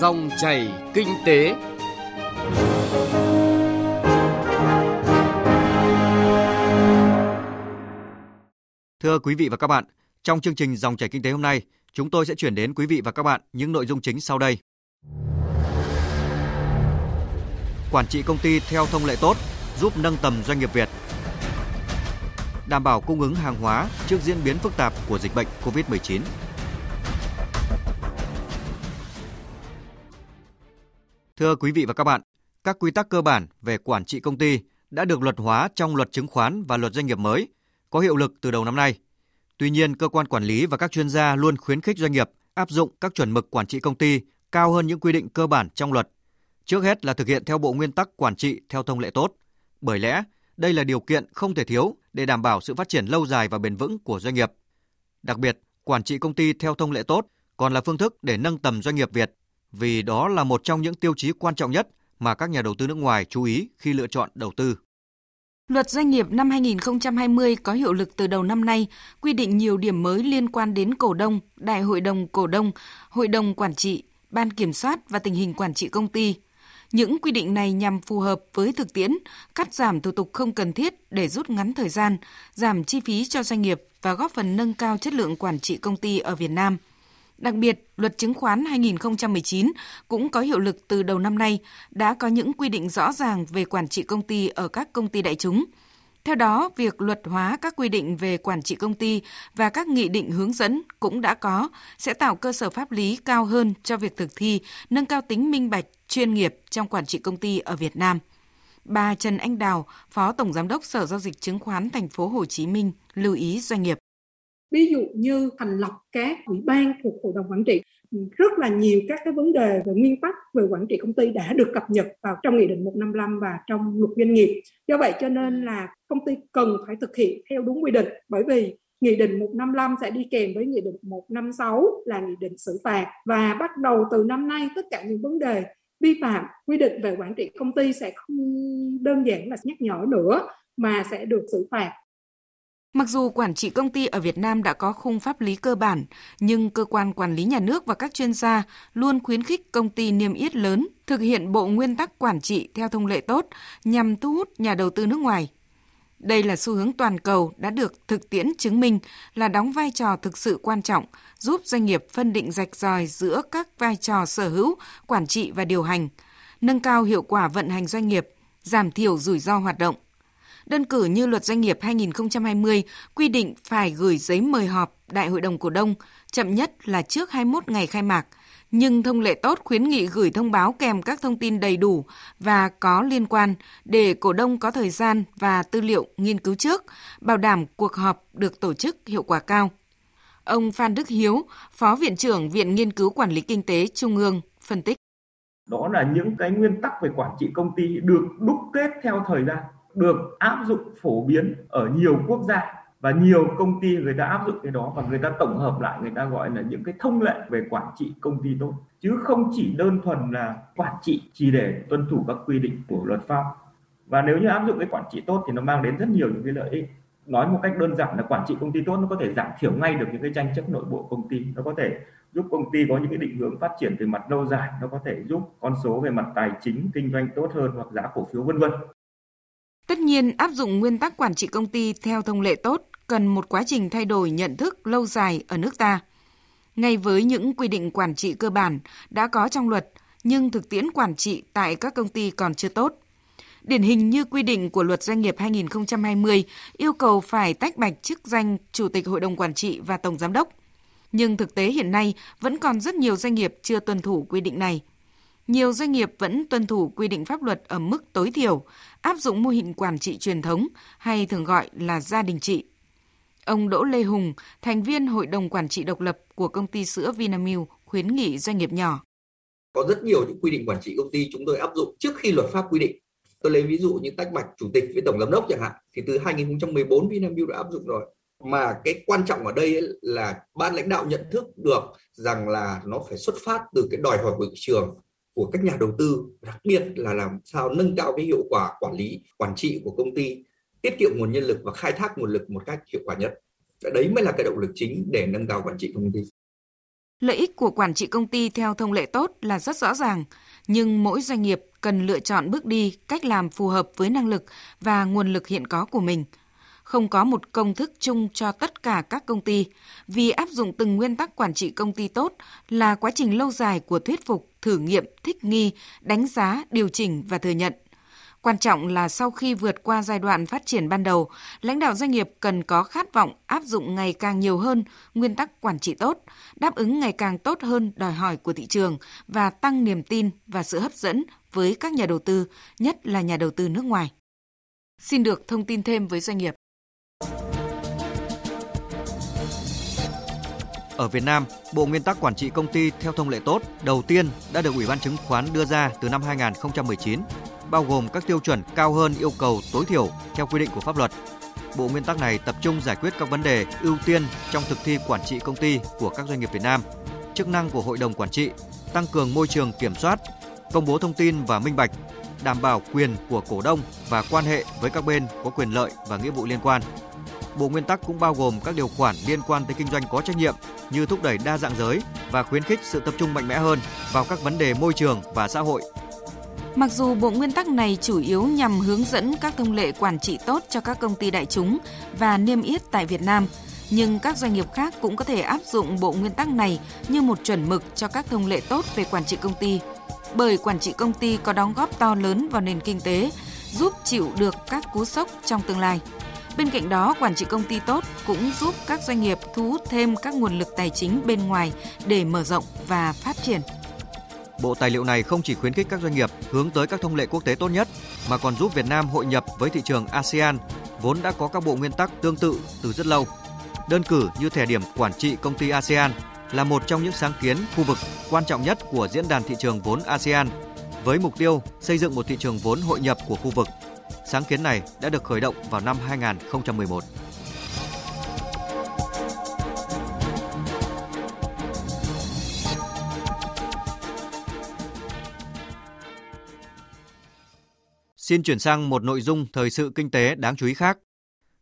Dòng chảy kinh tế. Thưa quý vị và các bạn, trong chương trình Dòng chảy kinh tế hôm nay, chúng tôi sẽ chuyển đến quý vị và các bạn những nội dung chính sau đây. Quản trị công ty theo thông lệ tốt, giúp nâng tầm doanh nghiệp Việt. Đảm bảo cung ứng hàng hóa trước diễn biến phức tạp của dịch bệnh COVID-19. Thưa quý vị và các bạn, các quy tắc cơ bản về quản trị công ty đã được luật hóa trong luật chứng khoán và luật doanh nghiệp mới, có hiệu lực từ đầu năm nay. Tuy nhiên, cơ quan quản lý và các chuyên gia luôn khuyến khích doanh nghiệp áp dụng các chuẩn mực quản trị công ty cao hơn những quy định cơ bản trong luật. Trước hết là thực hiện theo bộ nguyên tắc quản trị theo thông lệ tốt. Bởi lẽ, đây là điều kiện không thể thiếu để đảm bảo sự phát triển lâu dài và bền vững của doanh nghiệp. Đặc biệt, quản trị công ty theo thông lệ tốt còn là phương thức để nâng tầm doanh nghiệp Việt vì đó là một trong những tiêu chí quan trọng nhất mà các nhà đầu tư nước ngoài chú ý khi lựa chọn đầu tư. Luật doanh nghiệp năm 2020 có hiệu lực từ đầu năm nay, quy định nhiều điểm mới liên quan đến cổ đông, đại hội đồng cổ đông, hội đồng quản trị, ban kiểm soát và tình hình quản trị công ty. Những quy định này nhằm phù hợp với thực tiễn, cắt giảm thủ tục không cần thiết để rút ngắn thời gian, giảm chi phí cho doanh nghiệp và góp phần nâng cao chất lượng quản trị công ty ở Việt Nam – Đặc biệt, luật chứng khoán 2019 cũng có hiệu lực từ đầu năm nay, đã có những quy định rõ ràng về quản trị công ty ở các công ty đại chúng. Theo đó, việc luật hóa các quy định về quản trị công ty và các nghị định hướng dẫn cũng đã có, sẽ tạo cơ sở pháp lý cao hơn cho việc thực thi, nâng cao tính minh bạch, chuyên nghiệp trong quản trị công ty ở Việt Nam. Bà Trần Anh Đào, Phó Tổng Giám đốc Sở Giao dịch Chứng khoán Thành phố Hồ Chí Minh lưu ý doanh nghiệp ví dụ như thành lập các ủy ban thuộc hội đồng quản trị, rất là nhiều các cái vấn đề về nguyên tắc về quản trị công ty đã được cập nhật vào trong nghị định 155 và trong luật doanh nghiệp. Do vậy cho nên là công ty cần phải thực hiện theo đúng quy định, bởi vì Nghị định 155 sẽ đi kèm với Nghị định 156 là Nghị định xử phạt và bắt đầu từ năm nay, tất cả những vấn đề vi phạm quy định về quản trị công ty sẽ không đơn giản là nhắc nhở nữa, mà sẽ được xử phạt Mặc dù quản trị công ty ở Việt Nam đã có khung pháp lý cơ bản, nhưng cơ quan quản lý nhà nước và các chuyên gia luôn khuyến khích công ty niêm yết lớn thực hiện bộ nguyên tắc quản trị theo thông lệ tốt nhằm thu hút nhà đầu tư nước ngoài. Đây là xu hướng toàn cầu đã được thực tiễn chứng minh là đóng vai trò thực sự quan trọng, giúp doanh nghiệp phân định rạch ròi giữa các vai trò sở hữu, quản trị và điều hành, nâng cao hiệu quả vận hành doanh nghiệp, giảm thiểu rủi ro hoạt động. Đơn cử như luật doanh nghiệp 2020 quy định phải gửi giấy mời họp Đại hội đồng cổ đông chậm nhất là trước 21 ngày khai mạc, nhưng thông lệ tốt khuyến nghị gửi thông báo kèm các thông tin đầy đủ và có liên quan để cổ đông có thời gian và tư liệu nghiên cứu trước, bảo đảm cuộc họp được tổ chức hiệu quả cao. Ông Phan Đức Hiếu, Phó Viện trưởng Viện Nghiên cứu Quản lý Kinh tế Trung ương, phân tích. Đó là những cái nguyên tắc về quản trị công ty được đúc kết theo thời gian được áp dụng phổ biến ở nhiều quốc gia và nhiều công ty người ta áp dụng cái đó và người ta tổng hợp lại, người ta gọi là những cái thông lệ về quản trị công ty tốt. Chứ không chỉ đơn thuần là quản trị chỉ để tuân thủ các quy định của luật pháp. Và nếu như áp dụng cái quản trị tốt thì nó mang đến rất nhiều những cái lợi ích. Nói một cách đơn giản là quản trị công ty tốt nó có thể giảm thiểu ngay được những cái tranh chấp nội bộ công ty. Nó có thể giúp công ty có những cái định hướng phát triển về mặt lâu dài. Nó có thể giúp con số về mặt tài chính, kinh doanh tốt hơn hoặc giá cổ phiếu, vân vân. Tất nhiên, áp dụng nguyên tắc quản trị công ty theo thông lệ tốt cần một quá trình thay đổi nhận thức lâu dài ở nước ta. Ngay với những quy định quản trị cơ bản đã có trong luật, nhưng thực tiễn quản trị tại các công ty còn chưa tốt. Điển hình như quy định của luật doanh nghiệp 2020 yêu cầu phải tách bạch chức danh chủ tịch hội đồng quản trị và tổng giám đốc. Nhưng thực tế hiện nay vẫn còn rất nhiều doanh nghiệp chưa tuân thủ quy định này nhiều doanh nghiệp vẫn tuân thủ quy định pháp luật ở mức tối thiểu, áp dụng mô hình quản trị truyền thống hay thường gọi là gia đình trị. Ông Đỗ Lê Hùng, thành viên Hội đồng Quản trị độc lập của công ty sữa Vinamilk, khuyến nghị doanh nghiệp nhỏ. Có rất nhiều những quy định quản trị công ty chúng tôi áp dụng trước khi luật pháp quy định. Tôi lấy ví dụ như tách bạch chủ tịch với tổng giám đốc chẳng hạn, thì từ 2014 Vinamilk đã áp dụng rồi. Mà cái quan trọng ở đây là ban lãnh đạo nhận thức được rằng là nó phải xuất phát từ cái đòi hỏi của thị trường của các nhà đầu tư đặc biệt là làm sao nâng cao cái hiệu quả quản lý quản trị của công ty tiết kiệm nguồn nhân lực và khai thác nguồn lực một cách hiệu quả nhất đấy mới là cái động lực chính để nâng cao quản trị công ty Lợi ích của quản trị công ty theo thông lệ tốt là rất rõ ràng, nhưng mỗi doanh nghiệp cần lựa chọn bước đi, cách làm phù hợp với năng lực và nguồn lực hiện có của mình. Không có một công thức chung cho tất cả các công ty, vì áp dụng từng nguyên tắc quản trị công ty tốt là quá trình lâu dài của thuyết phục, thử nghiệm, thích nghi, đánh giá, điều chỉnh và thừa nhận – Quan trọng là sau khi vượt qua giai đoạn phát triển ban đầu, lãnh đạo doanh nghiệp cần có khát vọng áp dụng ngày càng nhiều hơn nguyên tắc quản trị tốt, đáp ứng ngày càng tốt hơn đòi hỏi của thị trường và tăng niềm tin và sự hấp dẫn với các nhà đầu tư, nhất là nhà đầu tư nước ngoài. Xin được thông tin thêm với doanh nghiệp. Ở Việt Nam, Bộ Nguyên tắc Quản trị Công ty theo thông lệ tốt đầu tiên đã được Ủy ban Chứng khoán đưa ra từ năm 2019 bao gồm các tiêu chuẩn cao hơn yêu cầu tối thiểu theo quy định của pháp luật. Bộ nguyên tắc này tập trung giải quyết các vấn đề ưu tiên trong thực thi quản trị công ty của các doanh nghiệp Việt Nam, chức năng của hội đồng quản trị, tăng cường môi trường kiểm soát, công bố thông tin và minh bạch, đảm bảo quyền của cổ đông và quan hệ với các bên có quyền lợi và nghĩa vụ liên quan. Bộ nguyên tắc cũng bao gồm các điều khoản liên quan tới kinh doanh có trách nhiệm như thúc đẩy đa dạng giới và khuyến khích sự tập trung mạnh mẽ hơn vào các vấn đề môi trường và xã hội Mặc dù bộ nguyên tắc này chủ yếu nhằm hướng dẫn các thông lệ quản trị tốt cho các công ty đại chúng và niêm yết tại Việt Nam, nhưng các doanh nghiệp khác cũng có thể áp dụng bộ nguyên tắc này như một chuẩn mực cho các thông lệ tốt về quản trị công ty. Bởi quản trị công ty có đóng góp to lớn vào nền kinh tế, giúp chịu được các cú sốc trong tương lai. Bên cạnh đó, quản trị công ty tốt cũng giúp các doanh nghiệp thu hút thêm các nguồn lực tài chính bên ngoài để mở rộng và phát triển. Bộ tài liệu này không chỉ khuyến khích các doanh nghiệp hướng tới các thông lệ quốc tế tốt nhất mà còn giúp Việt Nam hội nhập với thị trường ASEAN vốn đã có các bộ nguyên tắc tương tự từ rất lâu. Đơn cử như thẻ điểm quản trị công ty ASEAN là một trong những sáng kiến khu vực quan trọng nhất của diễn đàn thị trường vốn ASEAN với mục tiêu xây dựng một thị trường vốn hội nhập của khu vực. Sáng kiến này đã được khởi động vào năm 2011. Xin chuyển sang một nội dung thời sự kinh tế đáng chú ý khác.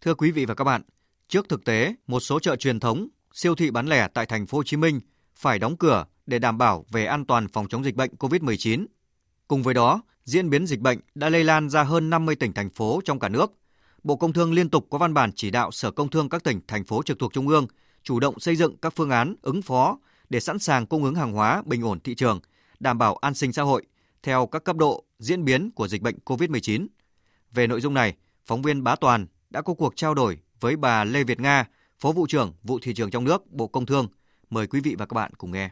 Thưa quý vị và các bạn, trước thực tế, một số chợ truyền thống, siêu thị bán lẻ tại thành phố Hồ Chí Minh phải đóng cửa để đảm bảo về an toàn phòng chống dịch bệnh COVID-19. Cùng với đó, diễn biến dịch bệnh đã lây lan ra hơn 50 tỉnh thành phố trong cả nước. Bộ Công Thương liên tục có văn bản chỉ đạo Sở Công Thương các tỉnh thành phố trực thuộc Trung ương chủ động xây dựng các phương án ứng phó để sẵn sàng cung ứng hàng hóa bình ổn thị trường, đảm bảo an sinh xã hội theo các cấp độ diễn biến của dịch bệnh COVID-19. Về nội dung này, phóng viên Bá Toàn đã có cuộc trao đổi với bà Lê Việt Nga, Phó vụ trưởng vụ thị trường trong nước, Bộ Công Thương. Mời quý vị và các bạn cùng nghe.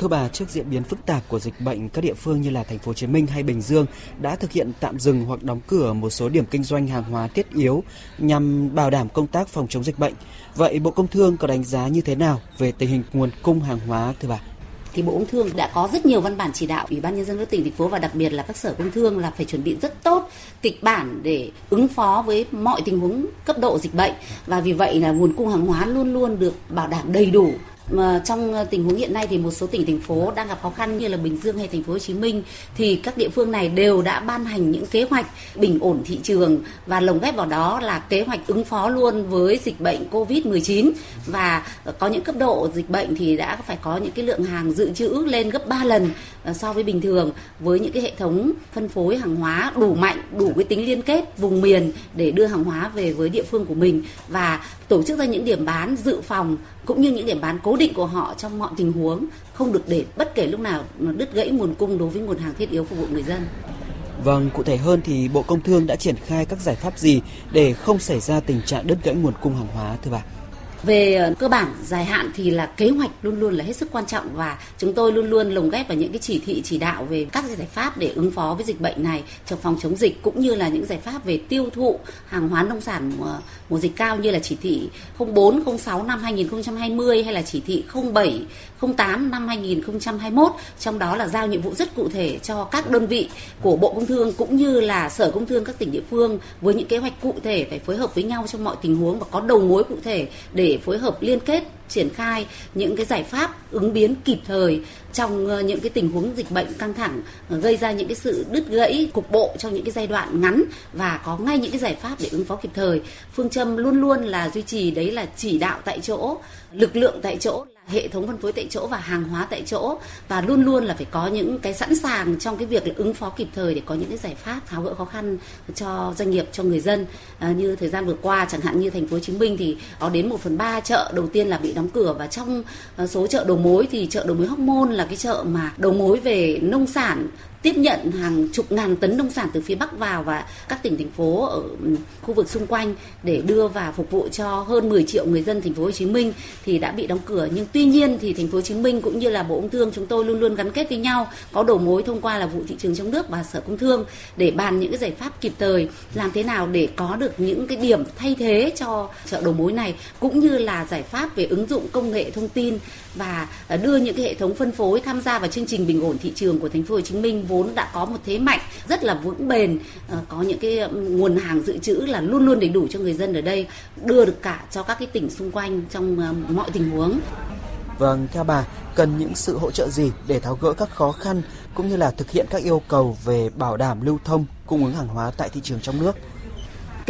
Thưa bà, trước diễn biến phức tạp của dịch bệnh, các địa phương như là thành phố Hồ Chí Minh hay Bình Dương đã thực hiện tạm dừng hoặc đóng cửa một số điểm kinh doanh hàng hóa thiết yếu nhằm bảo đảm công tác phòng chống dịch bệnh. Vậy Bộ Công Thương có đánh giá như thế nào về tình hình nguồn cung hàng hóa thưa bà? thì Bộ Công Thương đã có rất nhiều văn bản chỉ đạo Ủy ban nhân dân các tỉnh thành phố và đặc biệt là các sở công thương là phải chuẩn bị rất tốt kịch bản để ứng phó với mọi tình huống cấp độ dịch bệnh và vì vậy là nguồn cung hàng hóa luôn luôn được bảo đảm đầy đủ mà trong ờ, tình huống hiện nay thì một số tỉnh thành phố đang gặp khó khăn như là Bình Dương hay thành phố Hồ Chí Minh thì các địa phương này đều đã ban hành những kế hoạch bình ổn thị trường và lồng ghép vào đó là kế hoạch ứng phó luôn với dịch bệnh Covid-19 và có những cấp độ dịch bệnh thì đã phải có những cái lượng hàng dự trữ lên gấp 3 lần ờ, so với bình thường với những cái hệ thống phân phối hàng hóa đủ mạnh, đủ cái tính liên kết vùng miền để đưa hàng hóa về với địa phương của mình. Và tổ chức ra những điểm bán dự phòng cũng như những điểm bán cố định của họ trong mọi tình huống không được để bất kể lúc nào đứt gãy nguồn cung đối với nguồn hàng thiết yếu phục vụ người dân. Vâng, cụ thể hơn thì Bộ Công Thương đã triển khai các giải pháp gì để không xảy ra tình trạng đứt gãy nguồn cung hàng hóa thưa bà? Về ờ, cơ bản dài hạn thì là kế hoạch luôn luôn là hết sức quan trọng và chúng tôi luôn luôn lồng ghép vào những cái chỉ thị chỉ đạo về các giải pháp để ứng phó với dịch bệnh này trong phòng chống dịch cũng như là những giải pháp về tiêu thụ hàng hóa nông sản mùa, mùa dịch cao như là chỉ thị 04 06 năm 2020 hay là chỉ thị 07 08 năm 2021 trong đó là giao nhiệm vụ rất cụ thể cho các đơn vị của Bộ Công Thương cũng như là Sở Công Thương các tỉnh địa phương với những kế hoạch cụ thể phải phối hợp với nhau trong mọi tình huống và có đầu mối cụ thể để phối hợp liên kết, triển khai những cái giải pháp ứng biến kịp thời trong ờ, những cái tình huống dịch bệnh căng thẳng ờ, gây ra những cái sự đứt gãy, cục bộ trong những cái giai đoạn ngắn và có ngay những cái giải pháp để ứng phó kịp thời. Phương châm luôn luôn là duy trì, đấy là chỉ đạo tại chỗ, lực lượng tại chỗ. là hệ thống phân phối tại chỗ và hàng hóa tại chỗ và luôn luôn là phải có những cái sẵn sàng trong cái việc là ứng phó kịp thời để có những cái giải pháp tháo gỡ khó khăn cho doanh nghiệp cho người dân. À, như thời gian vừa qua chẳng hạn như thành phố Hồ Chí Minh thì có đến 1 phần 3 chợ đầu tiên là bị đóng cửa và trong à, số chợ đầu mối thì chợ đầu mối Hóc Môn là cái chợ mà đầu mối về nông sản tiếp nhận hàng chục ngàn tấn nông sản từ phía Bắc vào và các tỉnh, thành phố ở ừ, khu vực xung quanh để đưa vào phục vụ cho hơn 10 triệu người dân thành phố Hồ Chí Minh thì đã bị đóng cửa. Nhưng tuy nhiên thì thành phố Hồ Chí Minh cũng như là Bộ Công Thương chúng tôi luôn luôn gắn kết với nhau, có đầu mối thông qua là vụ thị trường trong nước và Sở Công Thương để bàn những cái giải pháp kịp thời, làm thế nào để có được những cái điểm thay thế cho chợ đầu mối này, cũng như là giải pháp về ứng dụng công nghệ thông tin và ờ, đưa những cái hệ thống phân phối tham gia vào chương trình bình ổn thị trường của thành phố Hồ Chí Minh vốn đã có một thế mạnh rất là vững bền ờ, có những cái nguồn hàng dự trữ là luôn luôn đầy đủ cho người dân ở đây đưa được cả cho các cái tỉnh xung quanh trong ờ, mọi tình huống. Vâng, theo bà, cần những sự hỗ trợ gì để tháo gỡ các khó khăn cũng như là thực hiện các yêu cầu về bảo đảm lưu thông, cung ứng hàng hóa tại thị trường trong nước?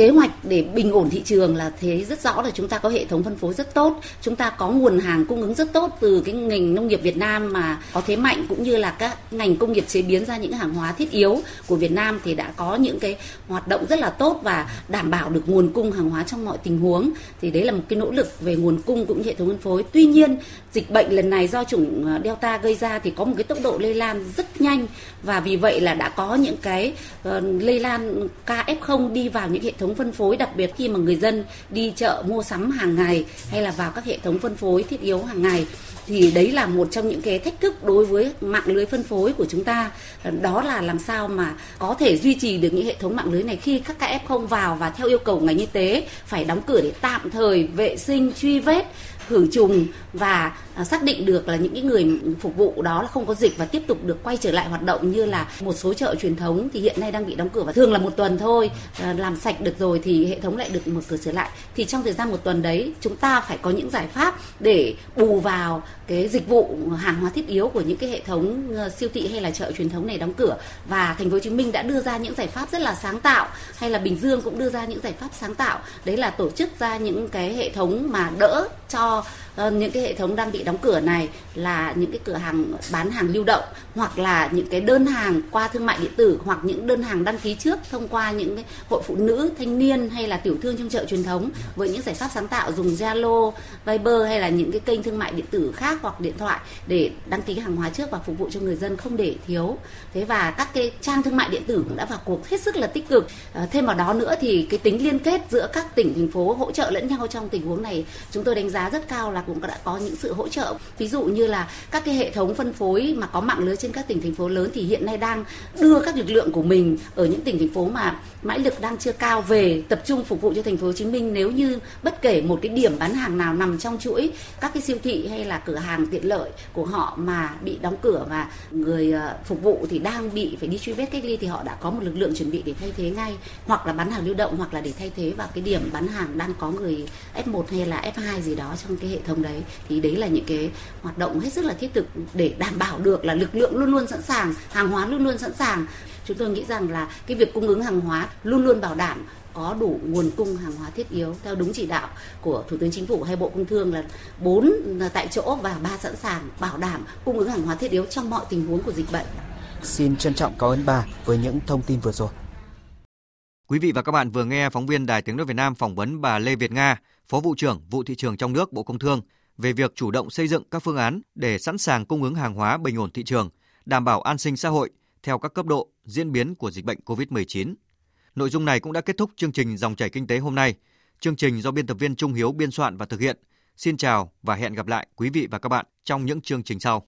Kế hoạch để bình ổn thị trường là thấy rất rõ là chúng ta có hệ thống phân phối rất tốt, chúng ta có nguồn hàng cung ứng rất tốt từ cái ngành nông nghiệp Việt Nam mà có thế mạnh cũng như là các ngành công nghiệp chế biến ra những hàng hóa thiết yếu của Việt Nam thì đã có những cái hoạt động rất là tốt và đảm bảo được nguồn cung hàng hóa trong mọi tình huống. Thì đấy là một cái nỗ lực về nguồn cung cũng như hệ thống phân phối. Tuy nhiên, dịch bệnh lần này do chủng ờ, Delta gây ra thì có một cái tốc độ lây lan rất nhanh và vì vậy là đã có những cái ờ, lây lan ca F0 đi vào những hệ thống phân phối, đặc biệt khi mà người dân đi chợ mua sắm hàng ngày hay là vào các hệ thống phân phối, thiết yếu hàng ngày. Thì đấy là một trong những cái thách thức đối với mạng lưới phân phối của chúng ta. Đó là làm sao mà có thể duy trì được những hệ thống mạng lưới này khi các ca F0 vào và theo yêu cầu ngành y tế phải đóng cửa để tạm thời vệ sinh, truy vết khử trùng và à, xác định được là những cái người phục vụ đó là không có dịch và tiếp tục được quay trở lại hoạt động như là một số chợ truyền thống thì hiện nay đang bị đóng cửa và thường là một tuần thôi à, làm sạch được rồi thì hệ thống lại được mở cửa trở lại. Thì trong thời gian một tuần đấy, chúng ta phải có những giải pháp để bù vào cái dịch vụ hàng hóa thiết yếu của những cái hệ thống ờ, siêu thị hay là chợ truyền thống này đóng cửa. Và thành phố Hồ Chí Minh đã đưa ra những giải pháp rất là sáng tạo, hay là Bình Dương cũng đưa ra những giải pháp sáng tạo. Đấy là tổ chức ra những cái hệ thống mà đỡ cho Ờ, những cái hệ thống đang bị đóng cửa này là những cái cửa hàng bán hàng lưu động hoặc là những cái đơn hàng qua thương mại điện tử hoặc những đơn hàng đăng ký trước thông qua những cái hội phụ nữ thanh niên hay là tiểu thương trong chợ truyền thống với những giải pháp sáng tạo dùng Zalo, Viber hay là những cái kênh thương mại điện tử khác hoặc điện thoại để đăng ký hàng hóa trước và phục vụ cho người dân không để thiếu. Thế và các cái trang thương mại điện tử cũng đã vào cuộc hết sức là tích cực. À, thêm vào đó nữa thì cái tính liên kết giữa các tỉnh thành phố hỗ trợ lẫn nhau trong tình huống này chúng tôi đánh giá rất cao là cũng đã có những sự hỗ trợ. Ví dụ như là các cái hệ thống phân phối mà có mạng lưới trên các tỉnh, thành phố lớn thì hiện nay đang đưa các lực lượng của mình ở những tỉnh, thành phố mà mãi lực đang chưa cao về, tập trung phục vụ cho thành phố Hồ Chí Minh. Nếu như bất kể một cái điểm bán hàng nào nằm trong chuỗi các cái siêu thị hay là cửa hàng tiện lợi của họ mà bị đóng cửa và người ờ, phục vụ thì đang bị phải đi truy vết cách ly thì họ đã có một lực lượng chuẩn bị để thay thế ngay. Hoặc là bán hàng lưu động, hoặc là để thay thế vào cái điểm bán hàng đang có người F1 hay là F2 gì đó trong cái hệ thống đấy, thì đấy là những cái hoạt động hết sức là thiết thực để đảm bảo được là lực lượng luôn luôn sẵn sàng, hàng hóa luôn luôn sẵn sàng chúng tôi nghĩ rằng là cái việc cung ứng hàng hóa luôn luôn bảo đảm có đủ nguồn cung hàng hóa thiết yếu theo đúng chỉ đạo của Thủ tướng Chính phủ hay Bộ Công Thương là bốn tại chỗ và ba sẵn sàng bảo đảm cung ứng hàng hóa thiết yếu trong mọi tình huống của dịch bệnh. Xin trân trọng cảm ơn bà với những thông tin vừa rồi. Quý vị và các bạn vừa nghe phóng viên Đài Tiếng nói Việt Nam phỏng vấn bà Lê Việt Nga, Phó vụ trưởng vụ thị trường trong nước Bộ Công Thương về việc chủ động xây dựng các phương án để sẵn sàng cung ứng hàng hóa bình ổn thị trường, đảm bảo an sinh xã hội theo các cấp độ diễn biến của dịch bệnh COVID-19. Nội dung này cũng đã kết thúc chương trình Dòng chảy kinh tế hôm nay. Chương trình do biên tập viên Trung Hiếu biên soạn và thực hiện. Xin chào và hẹn gặp lại quý vị và các bạn trong những chương trình sau.